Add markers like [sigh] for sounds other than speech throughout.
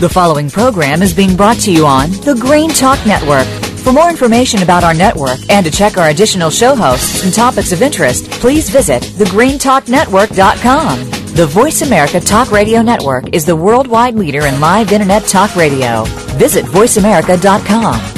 The following program is being brought to you on the Green Talk Network. For more information about our network and to check our additional show hosts and topics of interest, please visit thegreentalknetwork.com. The Voice America Talk Radio Network is the worldwide leader in live Internet talk radio. Visit voiceamerica.com.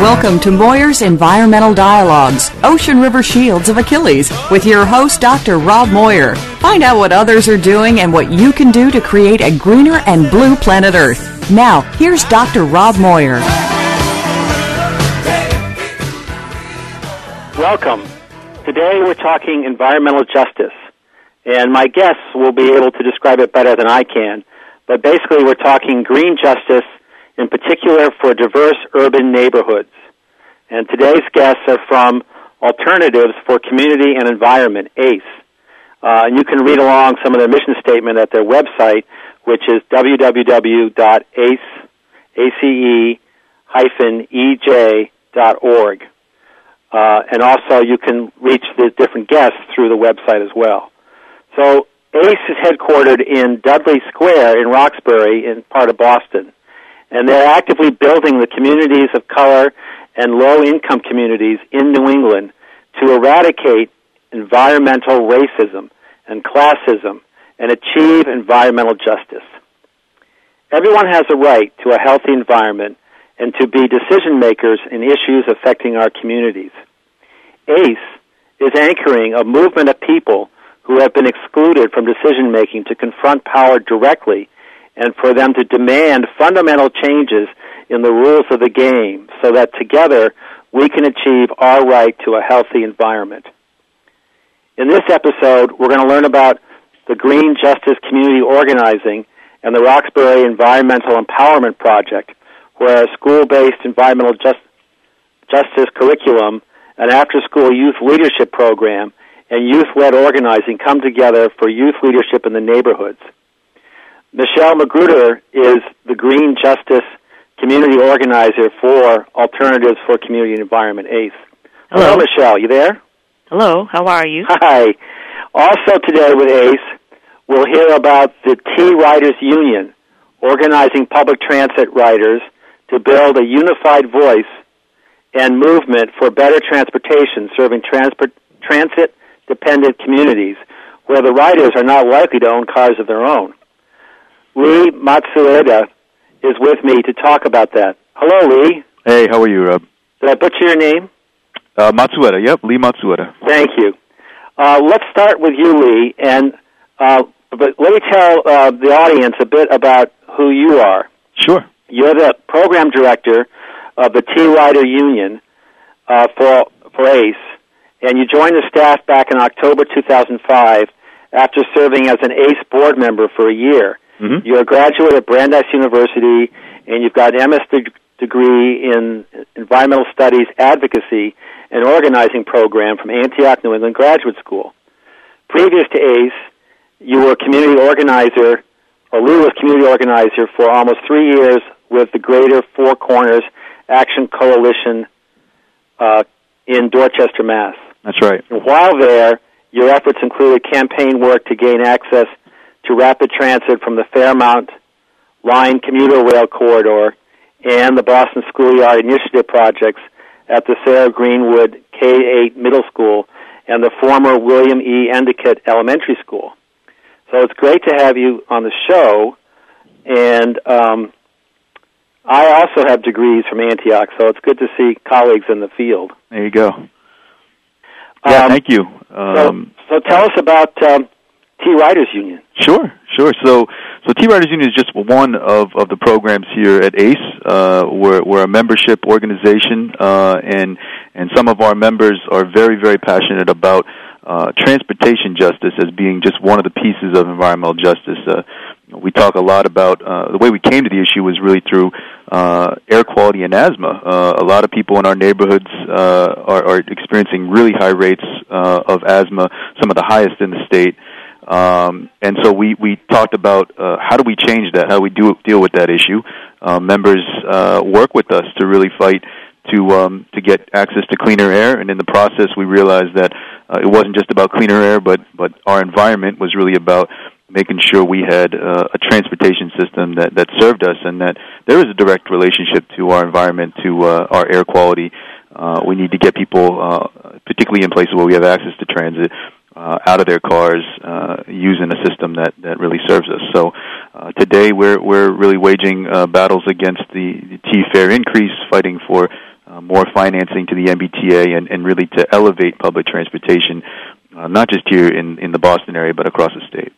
Welcome to Moyer's Environmental Dialogues, Ocean River Shields of Achilles, with your host, Dr. Rob Moyer. Find out what others are doing and what you can do to create a greener and blue planet Earth. Now, here's Dr. Rob Moyer. Welcome. Today we're talking environmental justice, and my guests will be able to describe it better than I can. But basically, we're talking green justice in particular for diverse urban neighborhoods. And today's guests are from Alternatives for Community and Environment, ACE. Uh, and you can read along some of their mission statement at their website, which is www.ace-ej.org. Uh, and also you can reach the different guests through the website as well. So ACE is headquartered in Dudley Square in Roxbury in part of Boston and they're actively building the communities of color and low income communities in New England to eradicate environmental racism and classism and achieve environmental justice. Everyone has a right to a healthy environment and to be decision makers in issues affecting our communities. ACE is anchoring a movement of people who have been excluded from decision making to confront power directly and for them to demand fundamental changes in the rules of the game so that together we can achieve our right to a healthy environment. In this episode, we're going to learn about the Green Justice Community Organizing and the Roxbury Environmental Empowerment Project, where a school-based environmental just, justice curriculum, an after-school youth leadership program, and youth-led organizing come together for youth leadership in the neighborhoods. Michelle Magruder is the Green Justice Community Organizer for Alternatives for Community and Environment, ACE. Hello. Hello, Michelle. You there? Hello, how are you? Hi. Also today with ACE, we'll hear about the T Riders Union, organizing public transit riders to build a unified voice and movement for better transportation, serving transport, transit-dependent communities where the riders are not likely to own cars of their own. Lee Matsueda is with me to talk about that. Hello, Lee. Hey, how are you, Rob? Did I butcher your name? Uh, Matsueda, yep, Lee Matsueda. Thank you. Uh, let's start with you, Lee, and uh, but let me tell uh, the audience a bit about who you are. Sure. You're the program director of the T Rider Union uh, for for ACE, and you joined the staff back in October 2005 after serving as an ACE board member for a year. Mm-hmm. You're a graduate at Brandeis University, and you've got an MS de- degree in environmental studies advocacy and organizing program from Antioch New England Graduate School. Previous to ACE, you were a community organizer, or Lou was community organizer for almost three years with the Greater Four Corners Action Coalition uh, in Dorchester, Mass. That's right. And while there, your efforts included campaign work to gain access to rapid transit from the Fairmount Line commuter rail corridor and the Boston Schoolyard Initiative projects at the Sarah Greenwood K-8 Middle School and the former William E. Endicott Elementary School. So it's great to have you on the show, and um, I also have degrees from Antioch, so it's good to see colleagues in the field. There you go. Yeah, Um, thank you. So, Um, so tell us about um, T Riders Union. Sure, sure. So, so T Riders Union is just one of, of the programs here at ACE. Uh, we're, we're a membership organization, uh, and and some of our members are very, very passionate about uh, transportation justice as being just one of the pieces of environmental justice. Uh, we talk a lot about uh, the way we came to the issue was really through uh, air quality and asthma. Uh, a lot of people in our neighborhoods uh, are, are experiencing really high rates uh, of asthma, some of the highest in the state. Um, and so we, we talked about uh, how do we change that, how do we do, deal with that issue. Uh, members uh, work with us to really fight to um, to get access to cleaner air, and in the process, we realized that uh, it wasn't just about cleaner air, but but our environment was really about making sure we had uh, a transportation system that that served us, and that there is a direct relationship to our environment, to uh, our air quality. Uh, we need to get people, uh, particularly in places where we have access to transit, uh, out of their cars uh, using a system that, that really serves us. So uh, today we're we're really waging uh, battles against the, the T fare increase, fighting for uh, more financing to the MBTA, and, and really to elevate public transportation, uh, not just here in in the Boston area, but across the state.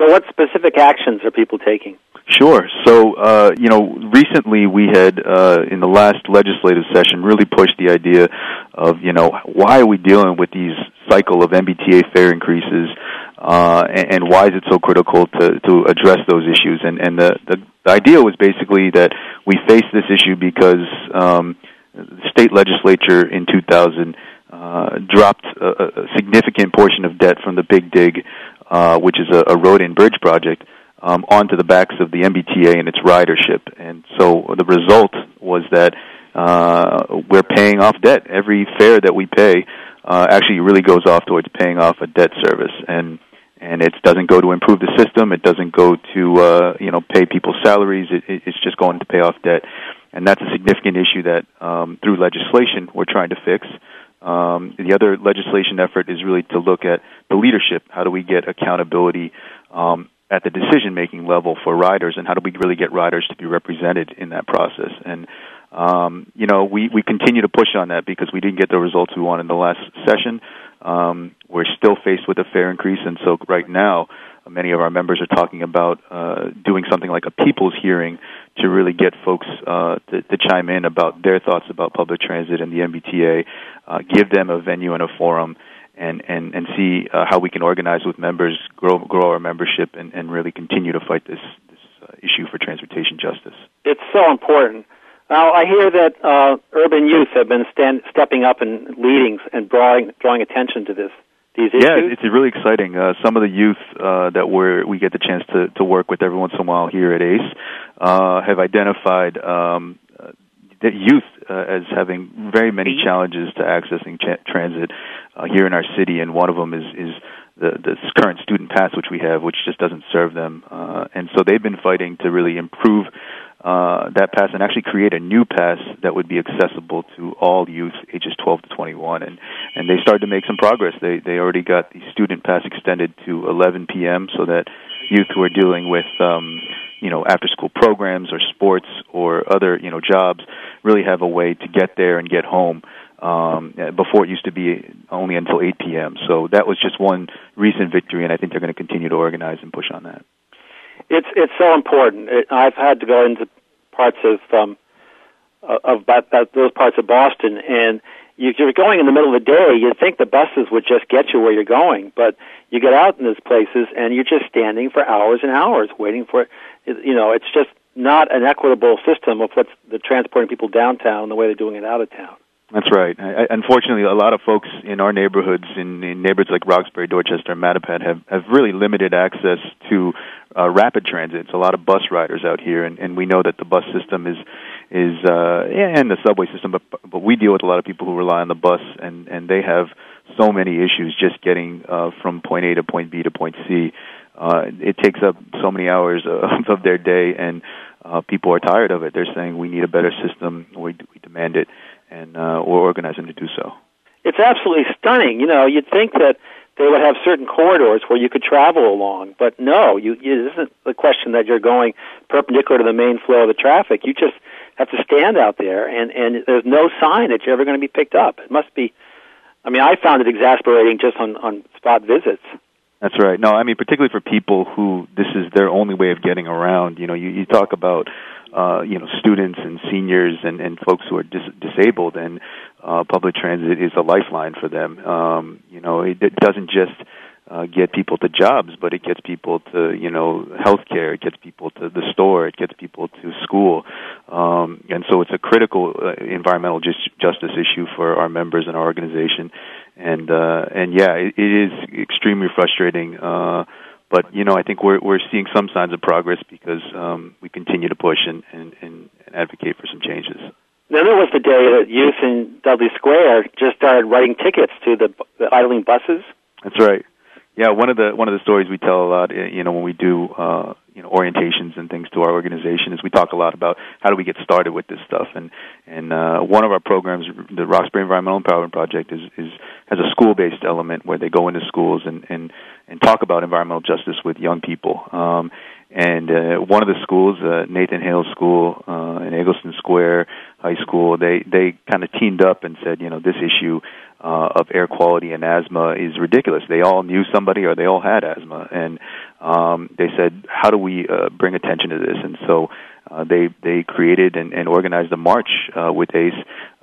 So, what specific actions are people taking? Sure. So, uh, you know, recently we had, uh, in the last legislative session, really pushed the idea of, you know, why are we dealing with these cycle of MBTA fare increases, uh, and, and why is it so critical to, to address those issues? And, and the, the, the idea was basically that we face this issue because um, the state legislature in 2000 uh, dropped a, a significant portion of debt from the Big Dig, uh, which is a, a road and bridge project, um, onto the backs of the MBTA and its ridership. And so the result was that uh, we're paying off debt. Every fare that we pay uh, actually really goes off towards paying off a debt service. And and it doesn't go to improve the system. It doesn't go to uh, you know pay people's salaries. It, it, it's just going to pay off debt, and that's a significant issue that um, through legislation we're trying to fix. Um, the other legislation effort is really to look at the leadership. How do we get accountability um, at the decision making level for riders, and how do we really get riders to be represented in that process? And um, you know, we we continue to push on that because we didn't get the results we wanted in the last session. Um, we're still faced with a fare increase, and so right now, many of our members are talking about uh, doing something like a people's hearing to really get folks uh, to, to chime in about their thoughts about public transit and the MBTA, uh, give them a venue and a forum and and and see uh, how we can organize with members, grow grow our membership, and and really continue to fight this this uh, issue for transportation justice. It's so important. Now I hear that uh, urban youth have been stand, stepping up and leading and drawing drawing attention to this. These issues. Yeah, it's really exciting. Uh, some of the youth uh, that we're, we get the chance to, to work with every once in a while here at ACE uh, have identified um, the youth uh, as having very many challenges to accessing tra- transit uh, here in our city, and one of them is is the the current student pass which we have, which just doesn't serve them, uh, and so they've been fighting to really improve. Uh, that pass and actually create a new pass that would be accessible to all youth ages 12 to 21 and and they started to make some progress they they already got the student pass extended to 11 p.m. so that youth who are dealing with um you know after school programs or sports or other you know jobs really have a way to get there and get home um, before it used to be only until 8 p.m. So that was just one recent victory, and I think they're going to continue to organize and push on that. It's it's so important. It, I've had to go into parts of um, of that, that, those parts of Boston, and you, you're going in the middle of the day. You'd think the buses would just get you where you're going, but you get out in those places, and you're just standing for hours and hours waiting for. It. You know, it's just not an equitable system of what's the transporting people downtown the way they're doing it out of town. That's right. I, unfortunately, a lot of folks in our neighborhoods, in, in neighborhoods like Roxbury, Dorchester, and Mattapan, have have really limited access to uh, rapid transit. It's a lot of bus riders out here, and, and we know that the bus system is is uh, and the subway system, but but we deal with a lot of people who rely on the bus, and and they have so many issues just getting uh, from point A to point B to point C. Uh, it takes up so many hours [laughs] of, of their day, and uh, people are tired of it. They're saying we need a better system. We, we demand it, and uh, we're organizing to do so. It's absolutely stunning. You know, you'd think that they would have certain corridors where you could travel along, but no, you, it isn't the question that you're going perpendicular to the main flow of the traffic. You just have to stand out there, and and there's no sign that you're ever going to be picked up. It must be. I mean, I found it exasperating just on on spot visits. That's right. No, I mean particularly for people who this is their only way of getting around. You know, you, you talk about uh, you know students and seniors and, and folks who are dis- disabled, and uh, public transit is a lifeline for them. Um, you know, it, it doesn't just uh, get people to jobs, but it gets people to you know healthcare, it gets people to the store, it gets people to school, um, and so it's a critical uh, environmental just, justice issue for our members and our organization, and uh, and yeah, it, it is extremely frustrating. Uh, but you know, I think we're we're seeing some signs of progress because um, we continue to push and, and, and advocate for some changes. Then there was the day that youth in Dudley Square just started writing tickets to the, the idling buses. That's right. Yeah, one of the one of the stories we tell a lot, you know, when we do uh, you know orientations and things to our organization is we talk a lot about how do we get started with this stuff, and and uh, one of our programs, the Roxbury Environmental Empowerment Project, is is has a school based element where they go into schools and and and talk about environmental justice with young people. Um, and uh, one of the schools, uh, Nathan Hale School uh, in Egleston Square High School, they they kind of teamed up and said, you know, this issue uh, of air quality and asthma is ridiculous. They all knew somebody or they all had asthma, and um, they said, how do we uh, bring attention to this? And so uh, they they created and, and organized a march uh, with ACE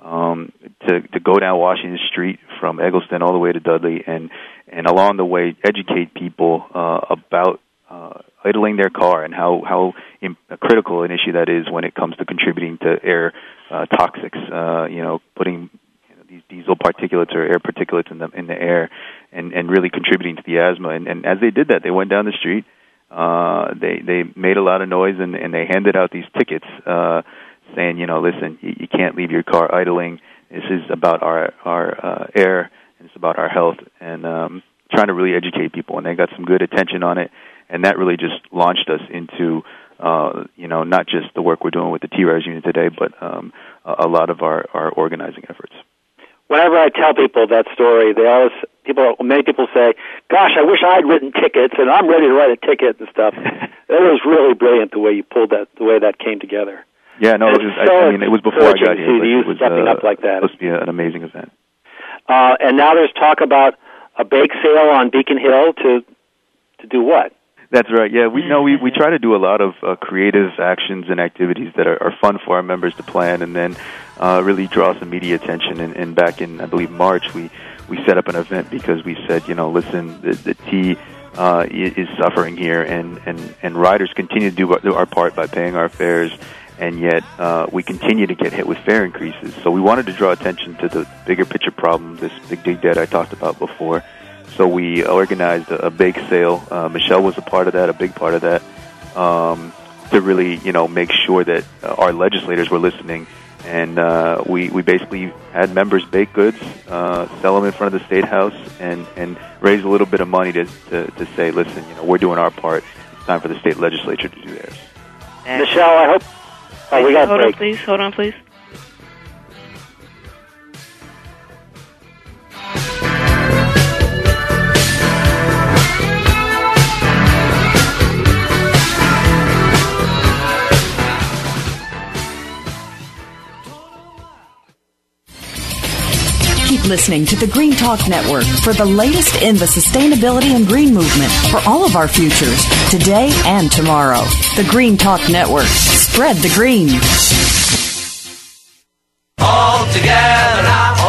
um, to to go down Washington Street from Egleston all the way to Dudley, and and along the way educate people uh, about uh, idling their car and how how Im- critical an issue that is when it comes to contributing to air uh, toxics. Uh, you know, putting these diesel particulates or air particulates in the in the air, and and really contributing to the asthma. And, and as they did that, they went down the street. Uh, they they made a lot of noise and, and they handed out these tickets uh, saying, you know, listen, you, you can't leave your car idling. This is about our our uh, air. It's about our health and um, trying to really educate people. And they got some good attention on it, and that really just launched us into uh, you know not just the work we're doing with the T-Riders Union today, but um, a lot of our our organizing efforts whenever I tell people that story, they always people many people say, "Gosh, I wish I'd written tickets, and I'm ready to write a ticket and stuff." [laughs] it was really brilliant the way you pulled that, the way that came together. Yeah, no, it was, so I, I mean, it was before I got here. To use it was stepping uh, up like that. Supposed to be an amazing event. Uh, and now there's talk about a bake sale on Beacon Hill to to do what? That's right. Yeah, we know we we try to do a lot of uh, creative actions and activities that are, are fun for our members to plan, and then uh, really draw some media attention. And, and back in I believe March, we we set up an event because we said, you know, listen, the, the T uh, is suffering here, and and and riders continue to do our part by paying our fares, and yet uh, we continue to get hit with fare increases. So we wanted to draw attention to the bigger picture problem, this big dig debt I talked about before so we organized a, a bake sale. Uh, Michelle was a part of that, a big part of that, um, to really, you know, make sure that uh, our legislators were listening. And uh, we we basically had members bake goods, uh, sell them in front of the state house, and and raise a little bit of money to, to to say, listen, you know, we're doing our part. It's time for the state legislature to do theirs. Michelle, I hope. Oh, we got hold break. on, please. Hold on, please. Listening to the Green Talk Network for the latest in the sustainability and green movement for all of our futures, today and tomorrow. The Green Talk Network. Spread the green. All together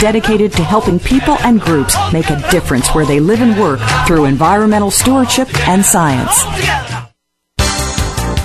dedicated to helping people and groups make a difference where they live and work through environmental stewardship and science.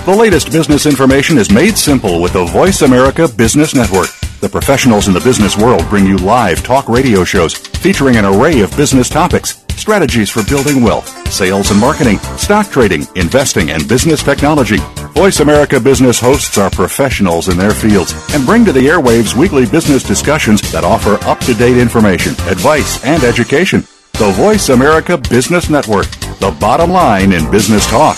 The latest business information is made simple with the Voice America Business Network. The professionals in the business world bring you live talk radio shows featuring an array of business topics strategies for building wealth, sales and marketing, stock trading, investing, and business technology. Voice America Business hosts are professionals in their fields and bring to the airwaves weekly business discussions that offer up to date information, advice, and education. The Voice America Business Network, the bottom line in business talk.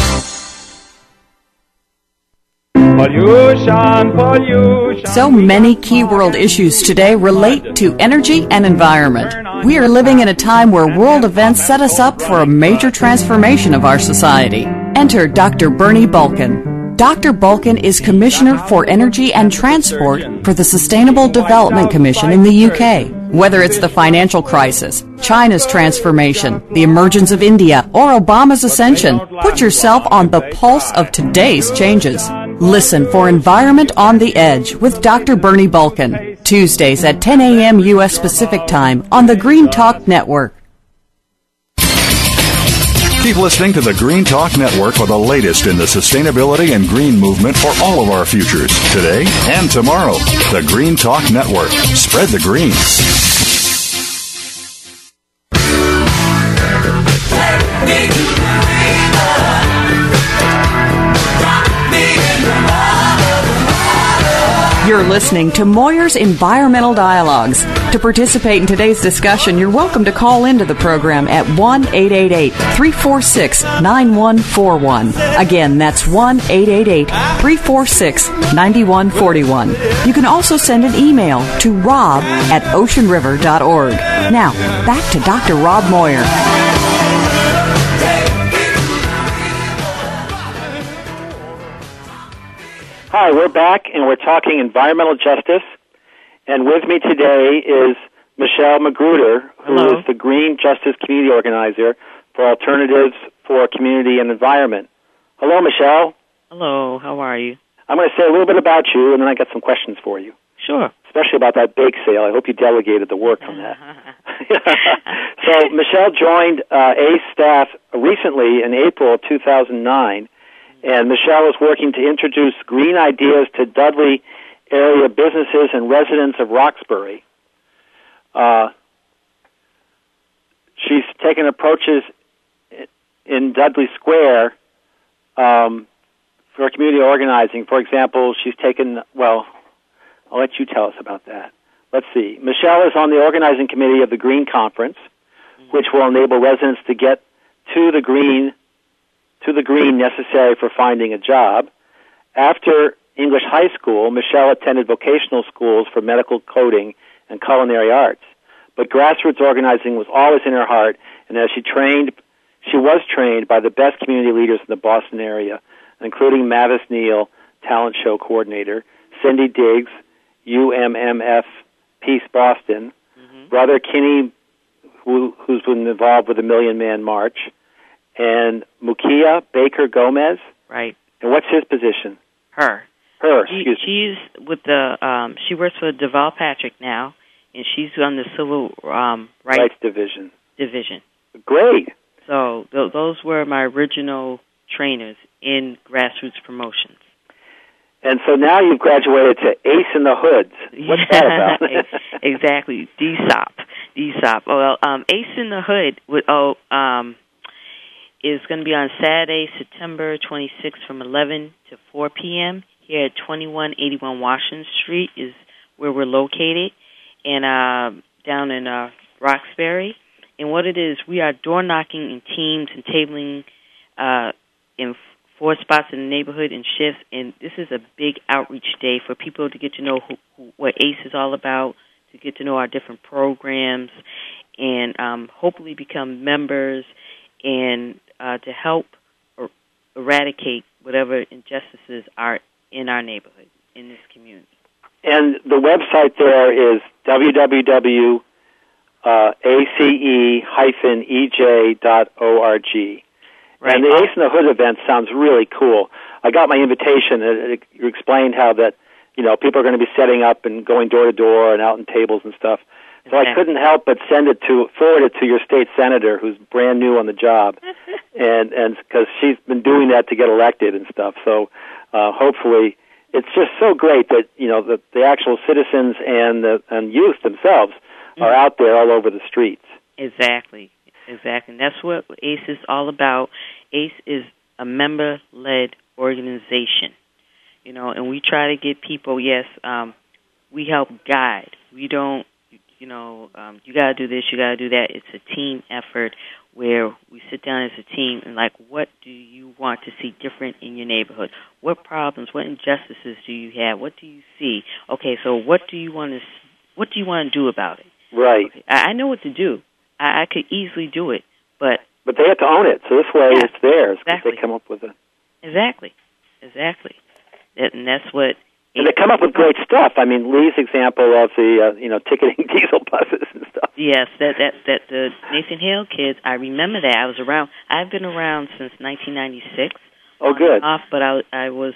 Pollution, pollution. So many key world issues today relate to energy and environment. We are living in a time where world events set us up for a major transformation of our society. Enter Dr. Bernie Bulkin. Dr. Bulkin is Commissioner for Energy and Transport for the Sustainable Development Commission in the UK. Whether it's the financial crisis, China's transformation, the emergence of India, or Obama's ascension, put yourself on the pulse of today's changes. Listen for Environment on the Edge with Dr. Bernie Bulkin. Tuesdays at 10 a.m. U.S. Pacific Time on the Green Talk Network. Keep listening to the Green Talk Network for the latest in the sustainability and green movement for all of our futures, today and tomorrow. The Green Talk Network. Spread the green. You're listening to Moyer's Environmental Dialogues. To participate in today's discussion, you're welcome to call into the program at 1 888 346 9141. Again, that's 1 888 346 9141. You can also send an email to rob at oceanriver.org. Now, back to Dr. Rob Moyer. Hi, we're back and we're talking environmental justice. And with me today is Michelle Magruder, who Hello. is the Green Justice Community Organizer for Alternatives for Community and Environment. Hello, Michelle. Hello, how are you? I'm going to say a little bit about you, and then I got some questions for you, Sure. especially about that bake sale. I hope you delegated the work on that. [laughs] [laughs] so, Michelle joined uh, ACE staff recently in April of 2009, and Michelle is working to introduce green ideas to Dudley area businesses and residents of Roxbury. Uh, she's taken approaches in Dudley Square um, for community organizing. For example, she's taken, well, I'll let you tell us about that. Let's see. Michelle is on the organizing committee of the Green Conference, which will enable residents to get to the green to the green necessary for finding a job. After English high school, Michelle attended vocational schools for medical coding and culinary arts. But grassroots organizing was always in her heart, and as she trained, she was trained by the best community leaders in the Boston area, including Mavis Neal, talent show coordinator, Cindy Diggs, UMMF Peace Boston, mm-hmm. Brother Kinney, who, who's been involved with the Million Man March, and Mukia Baker Gomez. Right. And what's his position? Her. Her, She, excuse me. she's with the um she works for Deval Patrick now and she's on the civil um rights Rights Division. division. Great. So th- those were my original trainers in grassroots promotions. And so now you've graduated to Ace in the Hoods. What's that [laughs] about? exactly. DSOP. DSOP. Well, um, Ace in the Hood would, oh, um, is going to be on Saturday, September 26th from 11 to 4 p.m. here at 2181 Washington Street is where we're located, and uh, down in uh, Roxbury. And what it is, we are door knocking in teams and tabling uh, in four spots in the neighborhood in shifts. And this is a big outreach day for people to get to know who, who, what ACE is all about, to get to know our different programs, and um, hopefully become members and uh, to help er- eradicate whatever injustices are in our neighborhood, in this community. and the website there is www. Uh, ace-ej.org. Right. And the Ace in the Hood event sounds really cool. I got my invitation. and it- You explained how that, you know, people are going to be setting up and going door to door and out in tables and stuff. So I couldn't help but send it to forward it to your state senator, who's brand new on the job, [laughs] and and because she's been doing that to get elected and stuff. So uh, hopefully, it's just so great that you know the the actual citizens and the and youth themselves are out there all over the streets. Exactly. exactly. And that's what ACE is all about. ACE is a member-led organization, you know, and we try to get people. Yes, um, we help guide. We don't, you know, um, you got to do this, you got to do that. It's a team effort where we sit down as a team and like, what do you want to see different in your neighborhood? What problems, what injustices do you have? What do you see? Okay, so what do you want to, what do you want to do about it? Right. Okay, I, I know what to do. I, I could easily do it, but But they have to own it. So this way Yeah, it's theirs exactly. they come up with it. exactly, exactly, and that's what. And they come up with great stuff. I mean, Lee's example of the uh, you know ticketing [laughs] diesel buses and stuff. Yes, that that that the Nathan Hale kids. I remember that. I was around. I've been around since 1996. Oh, good. Off, but I I was,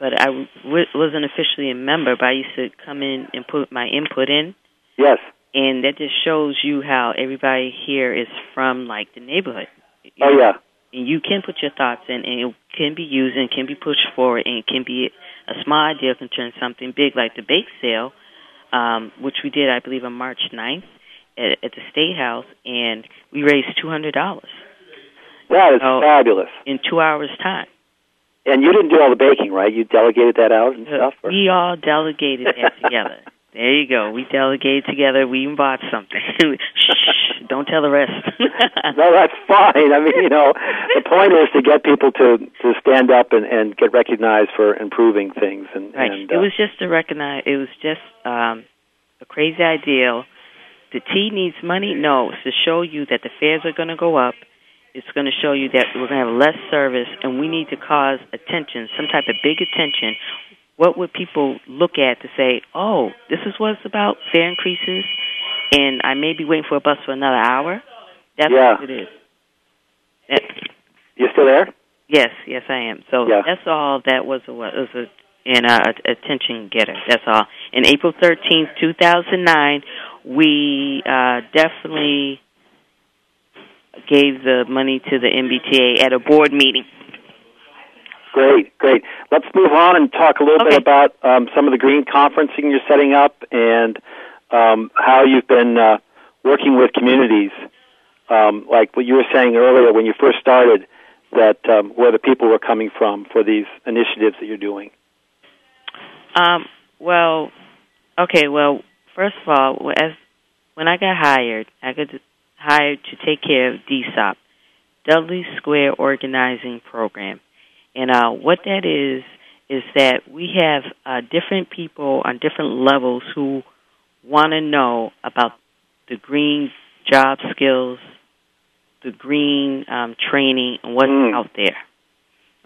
but I w- wasn't officially a member. But I used to come in and put my input in, Yes. and that just shows you how everybody here is from like the neighborhood. You Oh know? yeah. and you can put your thoughts in, and it can be used and can be pushed forward, and it can be a small idea can turn something big, like the bake sale, um, which we did, I believe, on March 9th at, at the State House, and we raised two hundred dollars That is Oh. fabulous. in two hours' time. And you didn't do all the baking, right? You delegated that out and stuff. Or? We all delegated that together. [laughs] There you go. We delegated together. We even bought something. [laughs] Shh! Don't tell the rest. [laughs] no, that's fine. I mean, you know, the point is to get people to to stand up and and get recognized for improving things. And, Right. and it uh, was just to recognize. It was just um, a crazy ideal. The T needs money. No, it's to show you that the fares are going to go up. It's going to show you that we're going to have less service, and we need to cause attention, some type of big attention. What would people look at to say, "Oh, this is what it's about: fare increases," and I may be waiting for a bus for another hour. That's Yeah. what it is. That, you still there? Yes, yes, I am. So Yeah. that's all. That was a was a and uh, a attention getter. That's all. In April thirteenth, two thousand nine, we uh, definitely gave the money to the MBTA at a board meeting. Great, great. Let's move on and talk a little Okay. bit about um, some of the green conferencing you're setting up and um, how you've been uh, working with communities. Um, like what you were saying earlier when you first started, that um, where the people were coming from for these initiatives that you're doing. Um, well, okay. Well, first of all, as when I got hired, I got hired to take care of DSOP, Dudley Square Organizing Program, and uh, what that is is that we have uh, different people on different levels who want to know about the green job skills, the green um, training, and what's Mm. out there.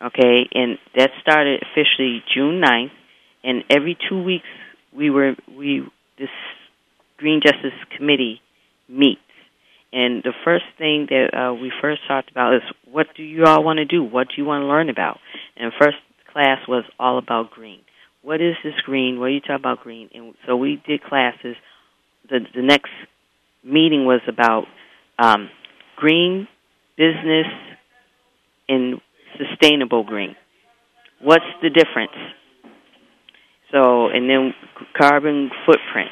Okay, and that started officially June 9th and every two weeks we were we this Green Justice Committee meets, and the first thing that uh, we first talked about is what do you all want to do? What do you want to learn about? And first class was all about green. What is this green? What are you talking about green? And so we did classes. The the next meeting was about um, green business and sustainable green. What's the difference? So, and then carbon footprint.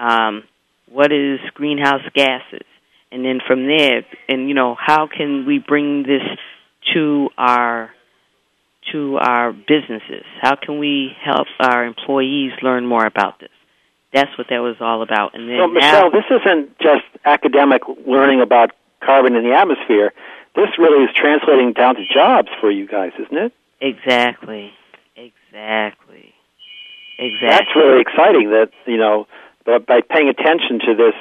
Um, what is greenhouse gases? And then from there, and you know, how can we bring this to our to our businesses? How can we help our employees learn more about this? That's what that was all about. And then So, now, Michelle, this isn't just academic learning about carbon in the atmosphere. This really is translating down to jobs for you guys, isn't it? exactly, exactly, exactly. That's really exciting. That you know, by paying attention to this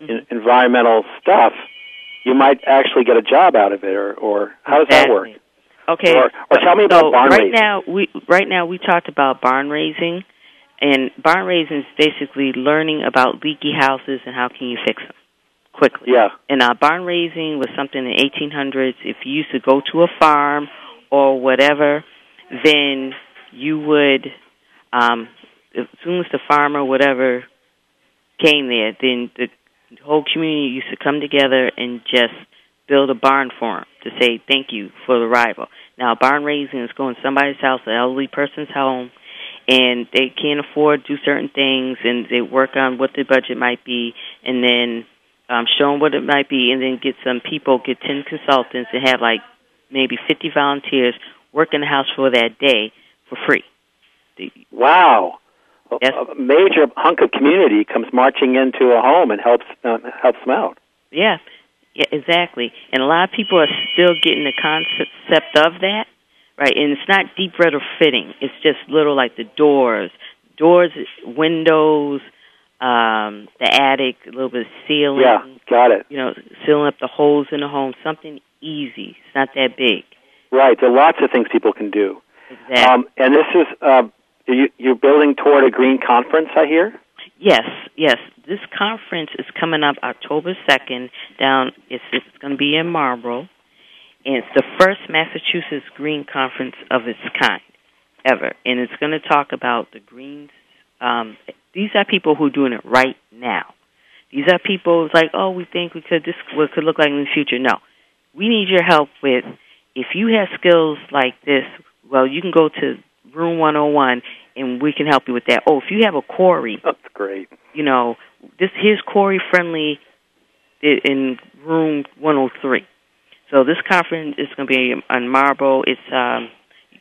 Mm-hmm. environmental stuff, you might actually get a job out of it. Or, or how does that work? Okay. Or, or tell me about so barn right raising. now we right now we talked about barn raising, and barn raising is basically learning about leaky houses and how can you fix them quickly. Yeah. And uh, barn raising was something in the 1800s. If you used to go to a farm or whatever, then you would, um, as soon as the farmer whatever came there, then the whole community used to come together and just build a barn for him to say thank you for the arrival. Now, barn raising is going to somebody's house, an elderly person's home, and they can't afford to do certain things, and they work on what the budget might be, and then um, show them what it might be, and then get some people, get 10 consultants, and have like maybe 50 volunteers work in the house for that day for free. Wow. Yes. A, major hunk of community comes marching into a home and helps uh, helps them out. Yeah, yeah, exactly. And a lot of people are still getting the concept of that, right? And it's not deep retrofitting. It's just little like the doors, doors, windows, um, the attic, a little bit of ceiling. Yeah, got it. You know, sealing up the holes in the home. Something easy. It's not that big. Right. There are lots of things people can do. Exactly. Um, and this is uh, you, you're building toward a green conference, I hear. Yes, yes. This conference is coming up October second. Down, it's it's going to be in Marlboro, and it's the first Massachusetts Green Conference of its kind ever. And it's going to talk about the greens. Um, these are people who are doing it right now. These are people who's like, oh, we think we could this what could look like in the future. No, we need your help with. If you have skills like this, well, you can go to Room 101 and we can help you with that. Oh, if you have a quarry, That's great. you know, this here's quarry friendly in room 103. So this conference is going to be on Marlboro. It's um,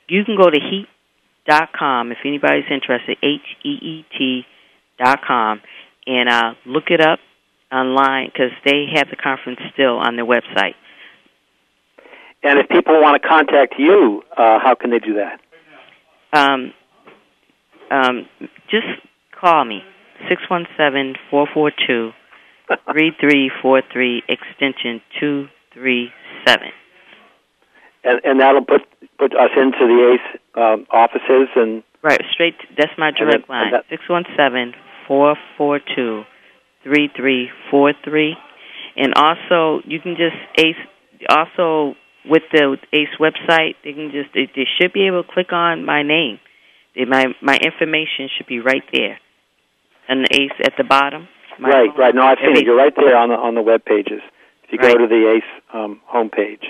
you can go to heet.com if anybody's interested. H e e t dot com and uh, look it up online because they have the conference still on their website. And if people want to contact you, uh, how can they do that? Um, um, just call me six one seven four four two three three four three extension two three seven. And, and that'll put put us into the ACE um, offices and Right, straight. That's my direct line. Six one seven four four two three three four three, and also you can just ace. Also with the ACE website, they can just they, they should be able to click on my name. They, my my information should be right there, and the ACE at the bottom. Right, right. No, I've seen it. You're right there on the on the web pages. If you go to the ACE um, homepage,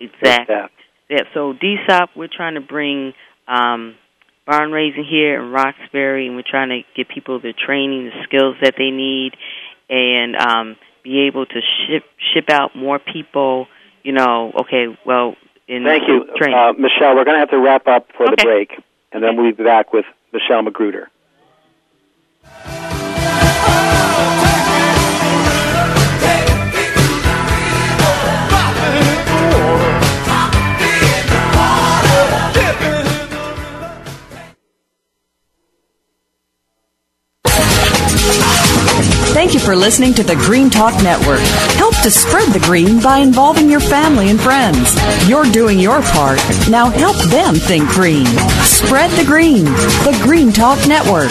Exactly. Yeah, so DSOP, we're trying to bring um, barn raising here in Roxbury, and we're trying to get people the training, the skills that they need, and um, be able to ship ship out more people. You know, okay, well, in Thank you, training. uh, Michelle. We're going to have to wrap up for the break, and then we'll be back with Michelle Magruder. For listening to the Green Talk Network. Help to spread the green by involving your family and friends. You're doing your part. Now help them think green. Spread the green. The Green Talk Network.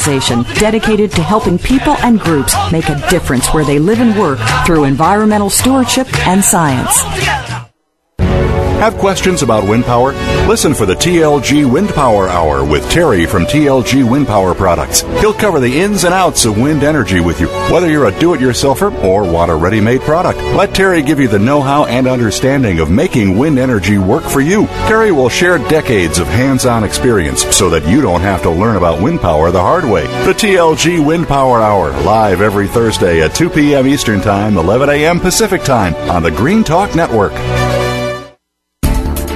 dedicated to helping people and groups make a difference where they live and work through environmental stewardship and science. Have questions about wind power? Listen for the TLG Wind Power Hour with Terry from TLG Wind Power Products. He'll cover the ins and outs of wind energy with you, whether you're a do it yourselfer or want a ready made product. Let Terry give you the know how and understanding of making wind energy work for you. Terry will share decades of hands on experience so that you don't have to learn about wind power the hard way. The TLG Wind Power Hour, live every Thursday at 2 p.m. Eastern Time, 11 a.m. Pacific Time on the Green Talk Network.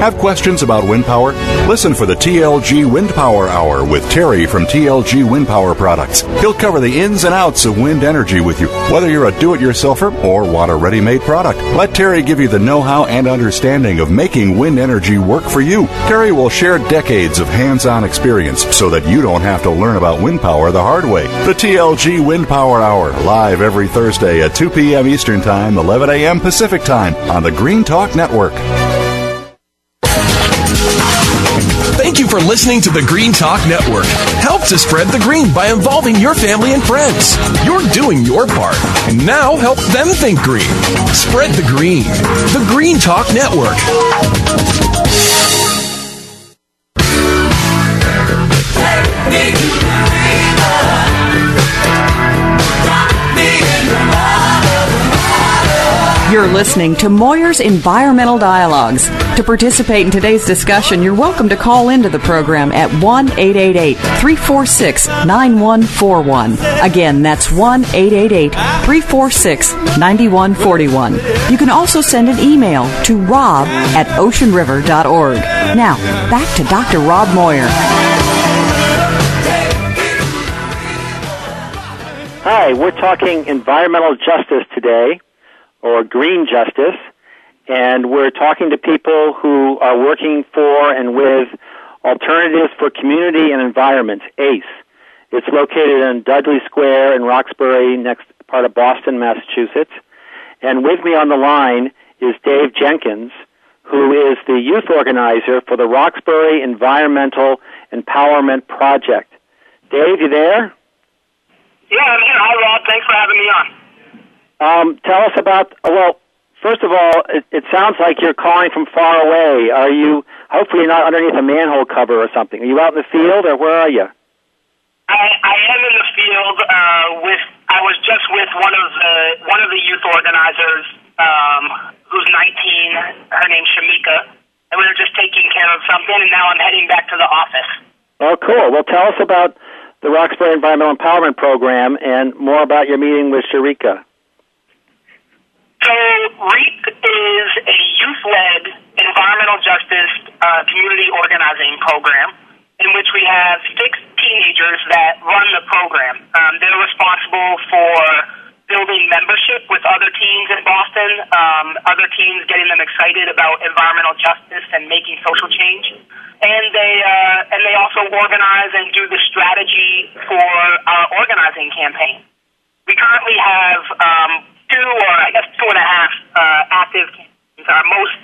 Have questions about wind power? Listen for the TLG Wind Power Hour with Terry from TLG Wind Power Products. He'll cover the ins and outs of wind energy with you, whether you're a do it yourselfer or want a ready made product. Let Terry give you the know how and understanding of making wind energy work for you. Terry will share decades of hands on experience so that you don't have to learn about wind power the hard way. The TLG Wind Power Hour, live every Thursday at 2 p.m. Eastern Time, 11 a.m. Pacific Time on the Green Talk Network. For listening to the Green Talk Network. Help to spread the green by involving your family and friends. You're doing your part. And now help them think green. Spread the green. The Green Talk Network. You're listening to Moyer's Environmental Dialogues. To participate in today's discussion, you're welcome to call into the program at 1 888 346 9141. Again, that's 1 888 346 9141. You can also send an email to rob at oceanriver.org. Now, back to Dr. Rob Moyer. Hi, we're talking environmental justice today, or green justice, and we're talking to people who are working for and with Alternatives for Community and Environment, ACE. It's located in Dudley Square in Roxbury, next part of Boston, Massachusetts. And with me on the line is Dave Jenkins, who is the youth organizer for the Roxbury Environmental Empowerment Project. Dave, you there? Yeah, I'm here. Hi, Rob. Thanks for having me on. Um, tell us about. Well, first of all, it, it sounds like you're calling from far away. Are you? Hopefully, you're not underneath a manhole cover or something. Are you out in the field, or where are you? I, I am in the field uh, with. I was just with one of the one of the youth organizers, um, who's 19. Her name's Shamika, and we were just taking care of something. And now I'm heading back to the office. Oh, cool. Well, tell us about the Roxbury Environmental Empowerment Program and more about your meeting with Sharika. So REAP is a youth-led environmental justice uh, community organizing program in which we have six teenagers that run the program. Um, they're responsible for building membership with other teens in Boston, um, other teens getting them excited about environmental justice and making social change. And they uh, and they also organize and do the strategy for our organizing campaign. We currently have um, two or I guess two and a half uh, active campaigns. Our most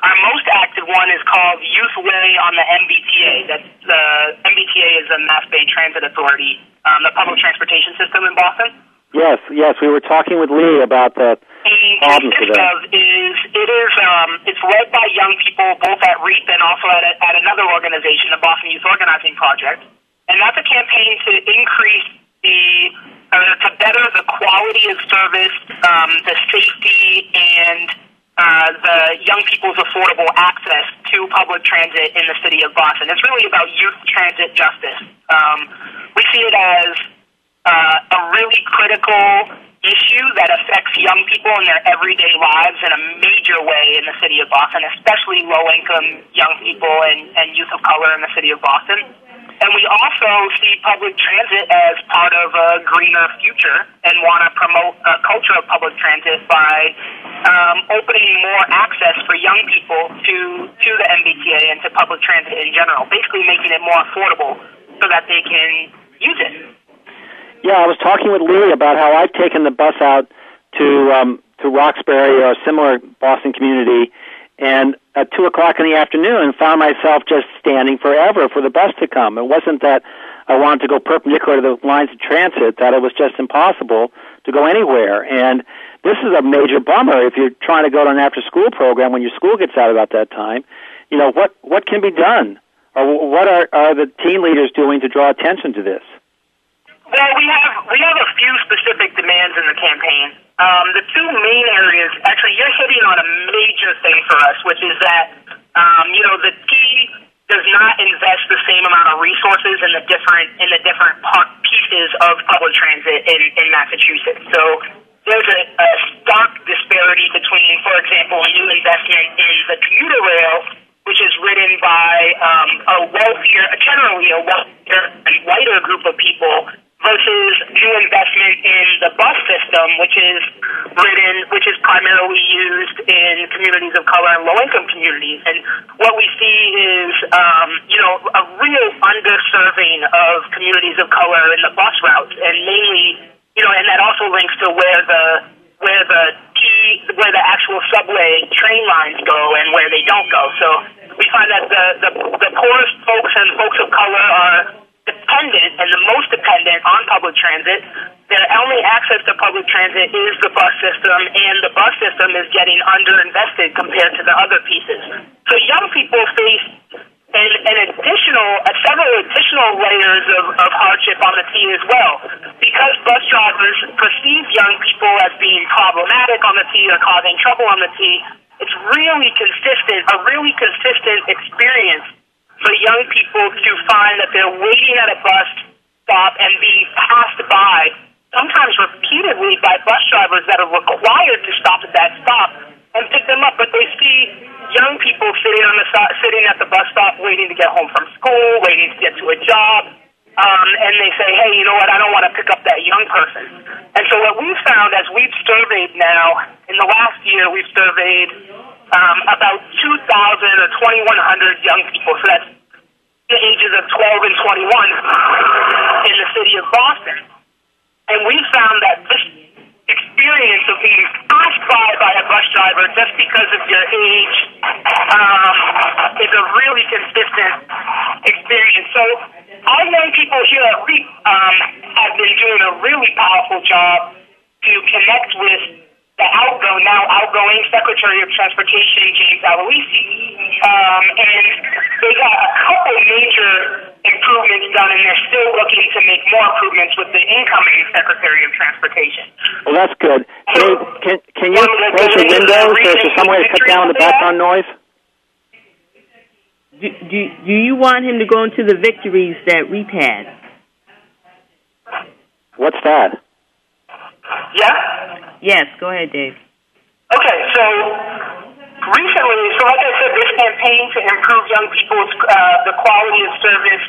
our most active one is called Youth Way on the MBTA. That's the MBTA is the Mass Bay Transit Authority, um, the public transportation system in Boston. Yes, yes, we were talking with Lee about the The problems with consists that. of is it is um, it's led by young people both at REAP and also at, a, at another organization, the Boston Youth Organizing Project, and that's a campaign to increase the uh, to better the quality of service, um, the safety, and uh, the young people's affordable access to public transit in the city of Boston. It's really about youth transit justice. Um, we see it as uh, a really critical issue that affects young people in their everyday lives in a major way in the city of Boston, especially low income young people and, and youth of color in the city of Boston. And we also see public transit as part of a greener future and want to promote a culture of public transit by um, opening more access for young people to, to the MBTA and to public transit in general, basically making it more affordable so that they can use it. Yeah, I was talking with Lee about how I've taken the bus out to um, to Roxbury or a similar Boston community, and at two o'clock in the afternoon, found myself just standing forever for the bus to come. It wasn't that I wanted to go perpendicular to the lines of transit; that it was just impossible to go anywhere. And this is a major bummer if you're trying to go to an after-school program when your school gets out about that time. you know, what what can be done, or what are are the teen leaders doing to draw attention to this? Well, we have we have a few specific demands in the campaign. Um, the two main areas, actually, you're hitting on a major thing for us, which is that um, you know the T does not invest the same amount of resources in the different in the different pieces of public transit in, in Massachusetts. So there's a, a stark disparity between, for example, a new investment in the commuter rail, which is written by um, a wealthier, generally a wealthier and whiter group of people versus new investment in the bus system, which is written, which is primarily used in communities of color and low-income communities. And what we see is, um, you know, a real underserving of communities of color in the bus routes, and mainly, you know, and that also links to where the where the key, where the actual subway train lines go and where they don't go. So we find that the the, the poorest folks and folks of color are dependent and the most dependent on public transit. Their only access to public transit is the bus system, and the bus system is getting underinvested compared to the other pieces. So young people face an, an additional, uh, several additional layers of, of hardship on the T as well. Because bus drivers perceive young people as being problematic on the T or causing trouble on the T, it's really consistent, a really consistent experience for young people to find that they're waiting at a bus stop and being passed by, sometimes repeatedly by bus drivers that are required to stop at that stop and pick them up. But they see young people sitting on the sitting at the bus stop, waiting to get home from school, waiting to get to a job. Um, and they say, hey, you know what, I don't want to pick up that young person. And so what we've found as we've surveyed now, in the last year, we've surveyed um, about 2,000 or 2,100 young people. So that's the ages of 12 and 21 in the city of Boston. And we found that this experience of being passed by by a bus driver just because of your age um, is a really consistent experience. So our young people here at REAP um, have been doing a really powerful job to connect with the outgoing, now outgoing Secretary of Transportation, James Aloisi. Um, and they got a couple major improvements done, and they're still looking to make more improvements with the incoming Secretary of Transportation. Well, that's good. Can, can, can you close your windows? Is there some way to cut down the background noise? Do, do, do you want him to go into the victories that we've had? What's that? Yeah? Yes, go ahead, Dave. Okay, so recently, so like I said, this campaign to improve young people's uh, the quality of service,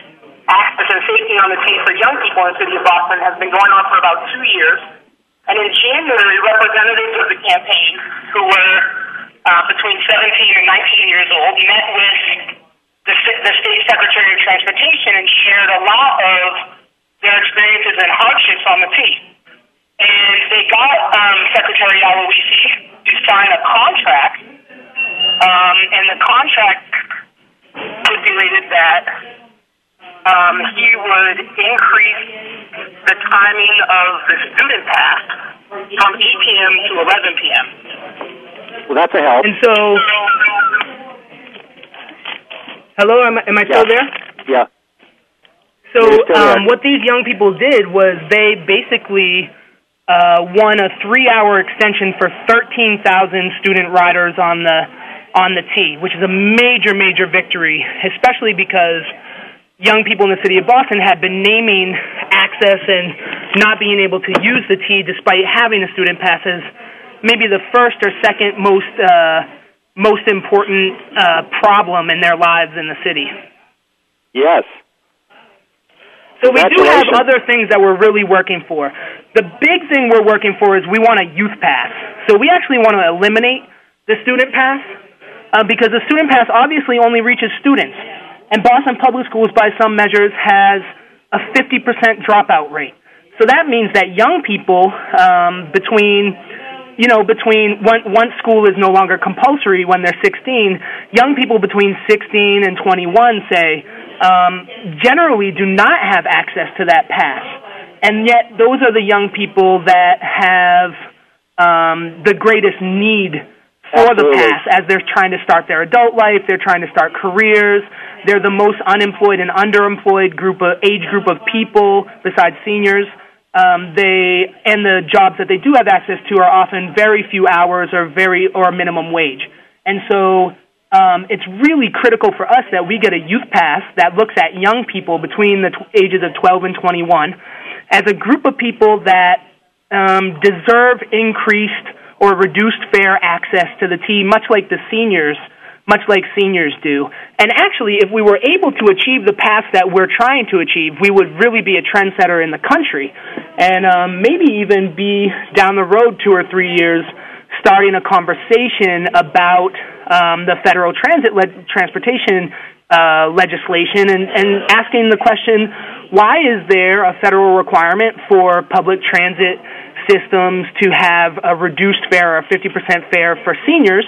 access, and safety on the T for young people in the city of Boston has been going on for about two years. And in January, representatives of the campaign, who were uh, between 17 and 19 years old, met with the, the state secretary of transportation and shared a lot of their experiences and hardships on the T and they got um, Secretary Aloisi to sign a contract, um, and the contract stipulated that um, he would increase the timing of the student pass from 8 p.m. to 11 p.m. Well, that's a help. And so, hello, am I, am I still there? Yeah. So, You're still there. um, what these young people did was they basically uh, won a three-hour extension for 13,000 student riders on the on the T, which is a major, major victory, especially because young people in the city of Boston had been naming access and not being able to use the T despite having a student pass as maybe the first or second most uh, most important uh, problem in their lives in the city. Yes. So we do have other things that we're really working for. The big thing we're working for is we want a youth pass. So we actually want to eliminate the student pass uh, because the student pass obviously only reaches students. And Boston Public Schools, by some measures, has a 50% dropout rate. So that means that young people um, between you know, between one, once school is no longer compulsory when they're 16, young people between 16 and 21 say, um, generally do not have access to that pass. And yet, those are the young people that have um, the greatest need for Absolutely. the pass as they're trying to start their adult life, they're trying to start careers. They're the most unemployed and underemployed group of age group of people besides seniors. Um, they and the jobs that they do have access to are often very few hours or very or minimum wage. And so um, it's really critical for us that we get a youth pass that looks at young people between the t- ages of 12 and 21 as a group of people that um, deserve increased or reduced fare access to the T, much like the seniors, much like seniors do. And actually, if we were able to achieve the path that we're trying to achieve, we would really be a trendsetter in the country, and um, maybe even be down the road two or three years, starting a conversation about um, the federal transit le- transportation uh, legislation and, and asking the question why is there a federal requirement for public transit systems to have a reduced fare or 50% fare for seniors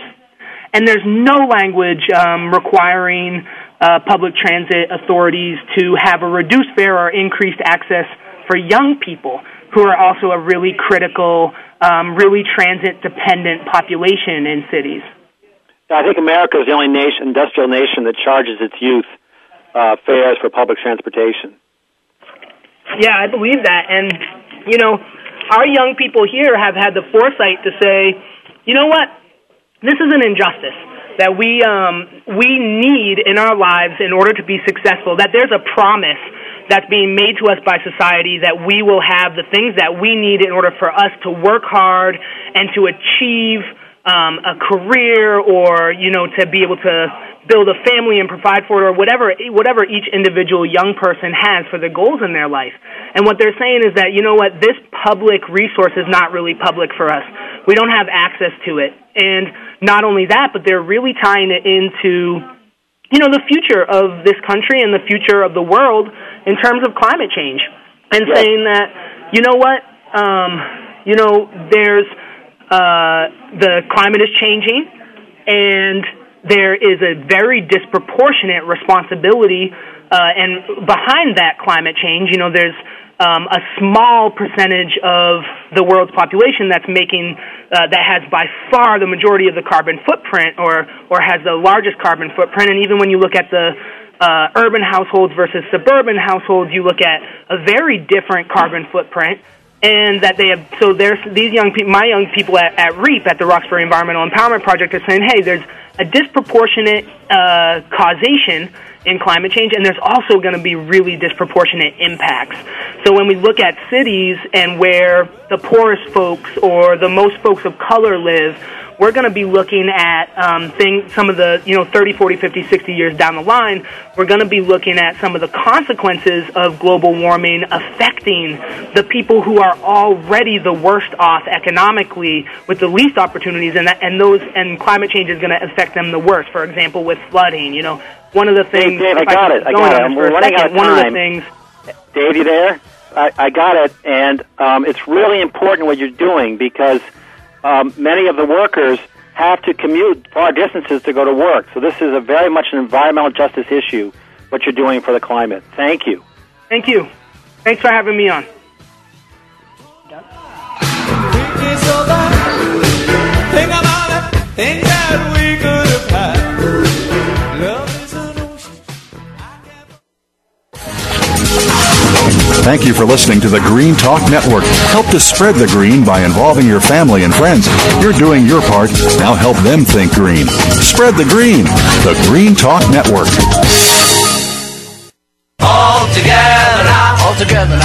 and there's no language um, requiring uh, public transit authorities to have a reduced fare or increased access for young people who are also a really critical, um, really transit dependent population in cities. I think America is the only nation, industrial nation that charges its youth uh, fares for public transportation. Yeah, I believe that. And, you know, our young people here have had the foresight to say, you know what? This is an injustice that we um, we need in our lives in order to be successful. That there's a promise that's being made to us by society that we will have the things that we need in order for us to work hard and to achieve um, a career or you know to be able to build a family and provide for it or whatever whatever each individual young person has for their goals in their life. And what they're saying is that you know what this public resource is not really public for us. We don't have access to it. And not only that, but they're really tying it into you know the future of this country and the future of the world in terms of climate change and Yes. saying that you know what um, you know there's uh, the climate is changing and there is a very disproportionate responsibility uh, and behind that climate change you know there's um, a small percentage of the world's population that's making uh, that has by far the majority of the carbon footprint or or has the largest carbon footprint. And even when you look at the uh, urban households versus suburban households you look at a very different carbon footprint. And that they have so there's these young people my young people at, at reap at the roxbury environmental empowerment project are saying hey there's a disproportionate uh, causation in climate change and there's also going to be really disproportionate impacts. So when we look at cities and where the poorest folks or the most folks of color live we're going to be looking at um, things, some of the, you know, 30, 40, 50, 60 years down the line, we're going to be looking at some of the consequences of global warming affecting the people who are already the worst off economically with the least opportunities, and, that, and those, and climate change is going to affect them the worst. For example, with flooding, you know, one of the things. Dave, I got could it. I got it. I'm running out second, of One of the time. things. Dave, you there? I, I got it, and um, it's really important what you're doing because um, many of the workers have to commute far distances to go to work. So this is a very much an environmental justice issue. What you're doing for the climate. Thank you. Thank you. Thanks for having me on. Think about it, think that we could Thank you for listening to the Green Talk Network. Help to spread the green by involving your family and friends. You're doing your part. Now help them think green. Spread the green. The Green Talk Network.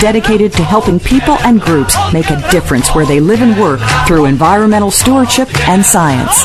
dedicated to helping people and groups make a difference where they live and work through environmental stewardship and science.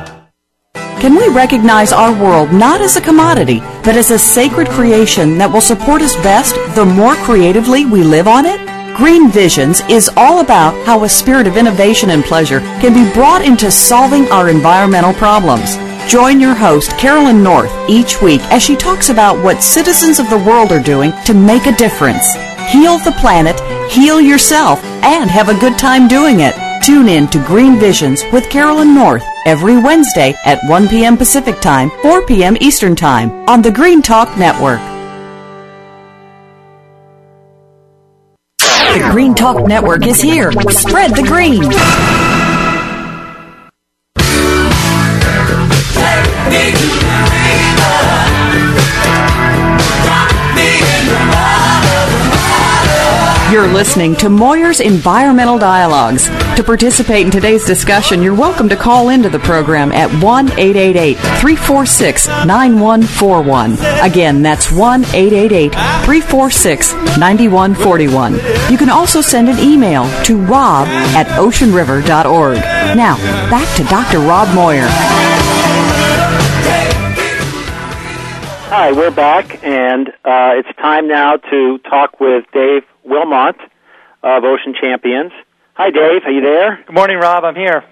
Can we recognize our world not as a commodity, but as a sacred creation that will support us best the more creatively we live on it? Green Visions is all about how a spirit of innovation and pleasure can be brought into solving our environmental problems. Join your host, Carolyn North, each week as she talks about what citizens of the world are doing to make a difference. Heal the planet, heal yourself, and have a good time doing it. Tune in to Green Visions with Carolyn North every Wednesday at 1 p.m. Pacific Time, 4 p.m. Eastern Time on the Green Talk Network. The Green Talk Network is here. Spread the green. Listening to Moyer's Environmental Dialogues. To participate in today's discussion, you're welcome to call into the program at 1 888 346 9141. Again, that's 1 888 346 9141. You can also send an email to rob at oceanriver.org. Now, back to Dr. Rob Moyer. Hi, we're back, and uh, it's time now to talk with Dave Wilmot of Ocean Champions. Hi, Dave. Are you there? Good morning, Rob. I'm here.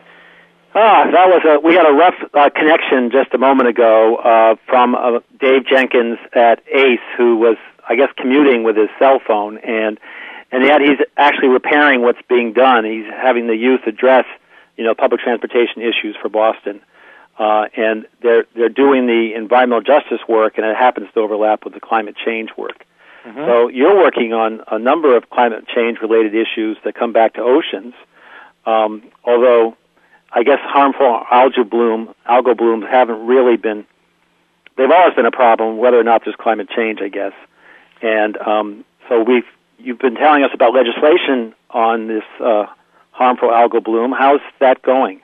Ah, that was a. We had a rough uh, connection just a moment ago uh, from uh, Dave Jenkins at Ace, who was, I guess, commuting with his cell phone, and and yet he's actually repairing what's being done. He's having the youth address, you know, public transportation issues for Boston. Uh, and they're they're doing the environmental justice work, and it happens to overlap with the climate change work. Mm-hmm. So you're working on a number of climate change related issues that come back to oceans. Um, although I guess harmful algae bloom, algal blooms haven't really been. They've always been a problem, whether or not there's climate change, I guess. And um, so we've you've been telling us about legislation on this uh, harmful algal bloom. How's that going?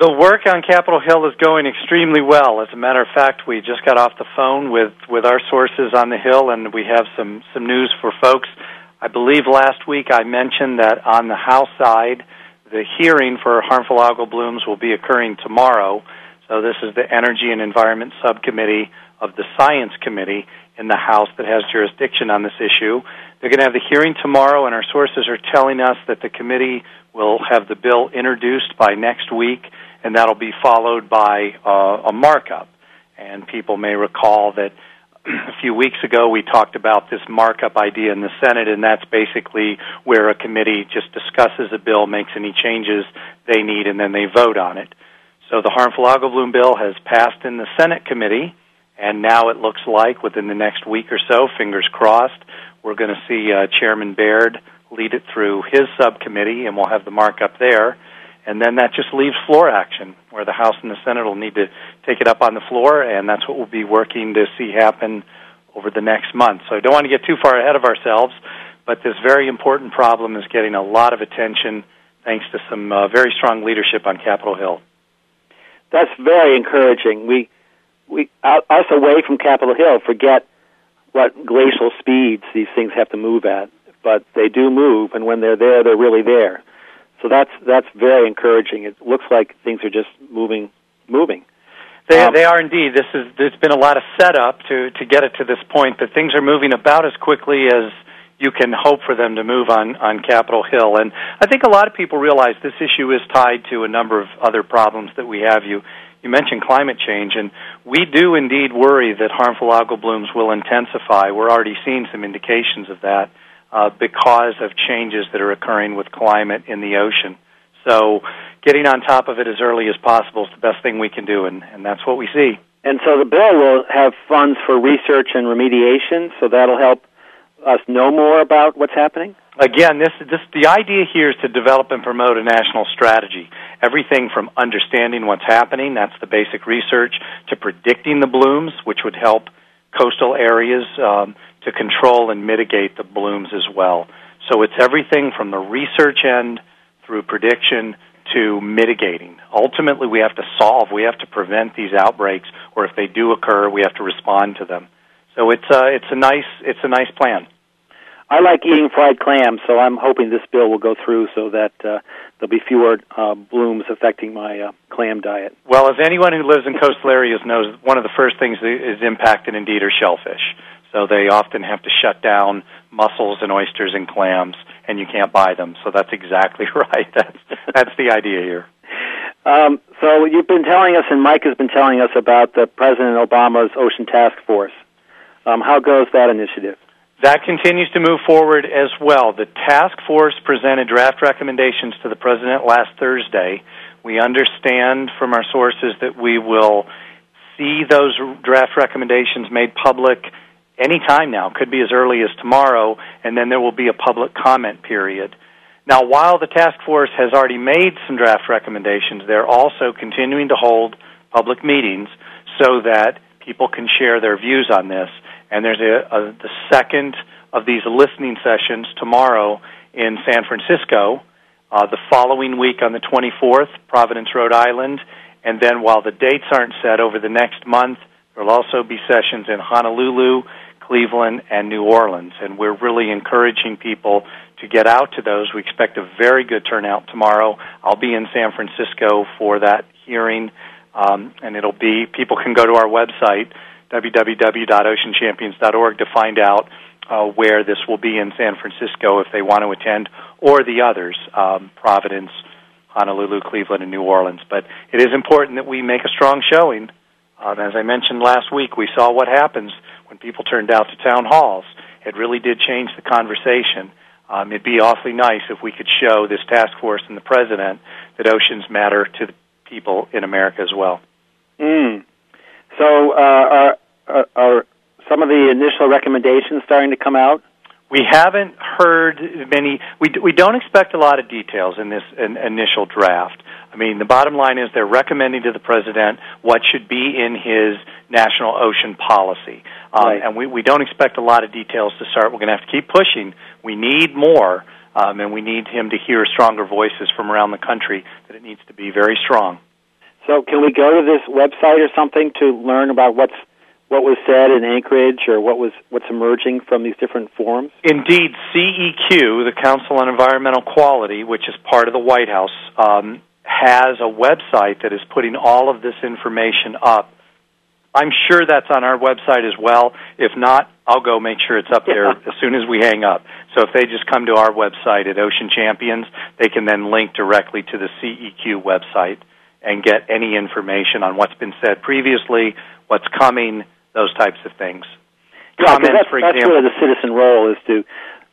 The work on Capitol Hill is going extremely well. As a matter of fact, we just got off the phone with, with our sources on the Hill, and we have some, some news for folks. I believe last week I mentioned that on the House side, the hearing for harmful algal blooms will be occurring tomorrow. So this is the Energy and Environment Subcommittee of the Science Committee in the House that has jurisdiction on this issue. They're going to have the hearing tomorrow, and our sources are telling us that the committee will have the bill introduced by next week and that'll be followed by uh, a markup. And people may recall that [clears throat] a few weeks ago we talked about this markup idea in the Senate, and that's basically where a committee just discusses a bill, makes any changes they need, and then they vote on it. So the harmful algal bloom bill has passed in the Senate committee, and now it looks like within the next week or so, fingers crossed, we're going to see uh, Chairman Baird lead it through his subcommittee, and we'll have the markup there and then that just leaves floor action, where the House and the Senate will need to take it up on the floor, and that's what we'll be working to see happen over the next month. So I don't want to get too far ahead of ourselves, but this very important problem is getting a lot of attention thanks to some uh, very strong leadership on Capitol Hill. That's very encouraging. We we us away from Capitol Hill forget what glacial speeds these things have to move at, but they do move, and when they're there, they're really there. So that's that's very encouraging. It looks like things are just moving moving. They um, they are indeed. This is there's been a lot of setup to to get it to this point. That things are moving about as quickly as you can hope for them to move on on Capitol Hill. And I think a lot of people realize this issue is tied to a number of other problems that we have. You you mentioned climate change, and we do indeed worry that harmful algal blooms will intensify. We're already seeing some indications of that uh, because of changes that are occurring with climate in the ocean. So, getting on top of it as early as possible is the best thing we can do, and, and that's what we see. And so the bill will have funds for research and remediation, so that'll help us know more about what's happening? Again, this, this, the idea here is to develop and promote a national strategy. Everything from understanding what's happening, that's the basic research, to predicting the blooms, which would help coastal areas um, to control and mitigate the blooms as well. So it's everything from the research end through prediction to mitigating. Ultimately, we have to solve, we have to prevent these outbreaks, or if they do occur, we have to respond to them. So it's a, uh, it's a nice it's a nice plan. I like eating fried clams, so I'm hoping this bill will go through so that uh, there'll be fewer uh, blooms affecting my uh, clam diet. Well, as anyone who lives in coastal areas knows, one of the first things that is impacted indeed are shellfish. So they often have to shut down mussels and oysters and clams, and you can't buy them. So that's exactly [laughs] right. That's that's the idea here. Um, so you've been telling us, and Mike has been telling us about the President Obama's Ocean Task Force. Um, how goes that initiative? That continues to move forward as well. The task force presented draft recommendations to the President last Thursday. We understand from our sources that we will see those draft recommendations made public any time now, could be as early as tomorrow, and then there will be a public comment period. Now, while the task force has already made some draft recommendations, they're also continuing to hold public meetings so that people can share their views on this. And there's a, a, the second of these listening sessions tomorrow in San Francisco. Uh, the following week on the 24th, Providence, Rhode Island. And then while the dates aren't set over the next month, there will also be sessions in Honolulu, Cleveland, and New Orleans. And we're really encouraging people to get out to those. We expect a very good turnout tomorrow. I'll be in San Francisco for that hearing, um, and it'll be, people can go to our website, www.oceanchampions.org, to find out uh, where this will be in San Francisco if they want to attend, or the others, um, Providence, Honolulu, Cleveland, and New Orleans. But it is important that we make a strong showing. Um, as I mentioned last week, we saw what happens when people turned out to town halls. It really did change the conversation. Um, it'd be awfully nice if we could show this task force and the president that oceans matter to the people in America as well. Mm. So, uh, are, are, are some of the initial recommendations starting to come out? We haven't heard many. We we don't expect a lot of details in this in, initial draft. I mean, the bottom line is they're recommending to the president what should be in his national ocean policy, um, right. and we we don't expect a lot of details to start. We're going to have to keep pushing. We need more, um, and we need him to hear stronger voices from around the country. That it needs to be very strong. So, can we go to this website or something to learn about what's what was said in Anchorage or what was what's emerging from these different forums? Indeed, CEQ, the Council on Environmental Quality, which is part of the White House, um, has a website that is putting all of this information up. I'm sure that's on our website as well. If not, I'll go make sure it's up there as soon as we hang up. So if they just come to our website at Ocean Champions, they can then link directly to the CEQ website and get any information on what's been said previously, what's coming, those types of things. Yeah, Comments, that's, for that's example. really the citizen role is to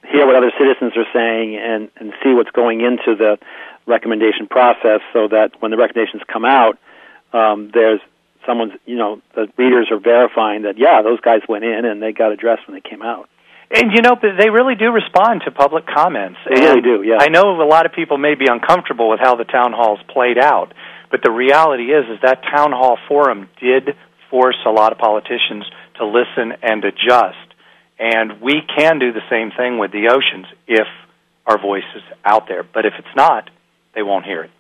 hear what other citizens are saying and, and see what's going into the recommendation process so that when the recommendations come out, um, there's someone's, you know, the readers are verifying that, yeah, those guys went in and they got addressed when they came out. And you know, but they really do respond to public comments. They really do, yeah. I know a lot of people may be uncomfortable with how the town halls played out, but the reality is, is that town hall forum did force a lot of politicians to listen and adjust. And we can do the same thing with the oceans if our voice is out there. But if it's not, they won't hear it.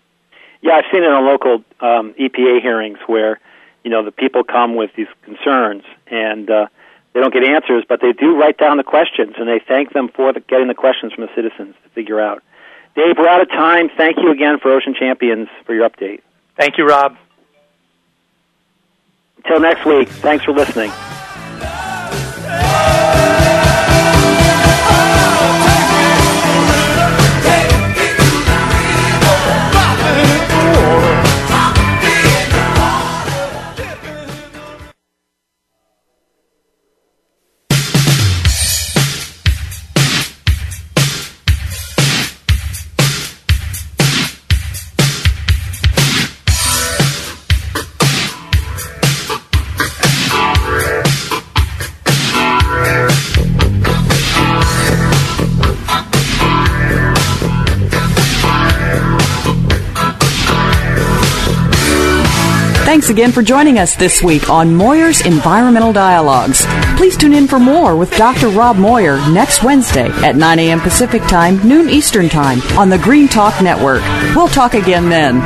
Yeah, I've seen it on local um, EPA hearings where, you know, the people come with these concerns and uh, they don't get answers, but they do write down the questions and they thank them for the, getting the questions from the citizens to figure out. Dave, we're out of time. Thank you again for Ocean Champions for your update. Thank you, Rob. Until next week, thanks for listening. Thanks again for joining us this week on Moyer's Environmental Dialogues. Please tune in for more with Dr. Rob Moyer next Wednesday at 9 a.m. Pacific Time, noon Eastern Time on the Green Talk Network. We'll talk again then.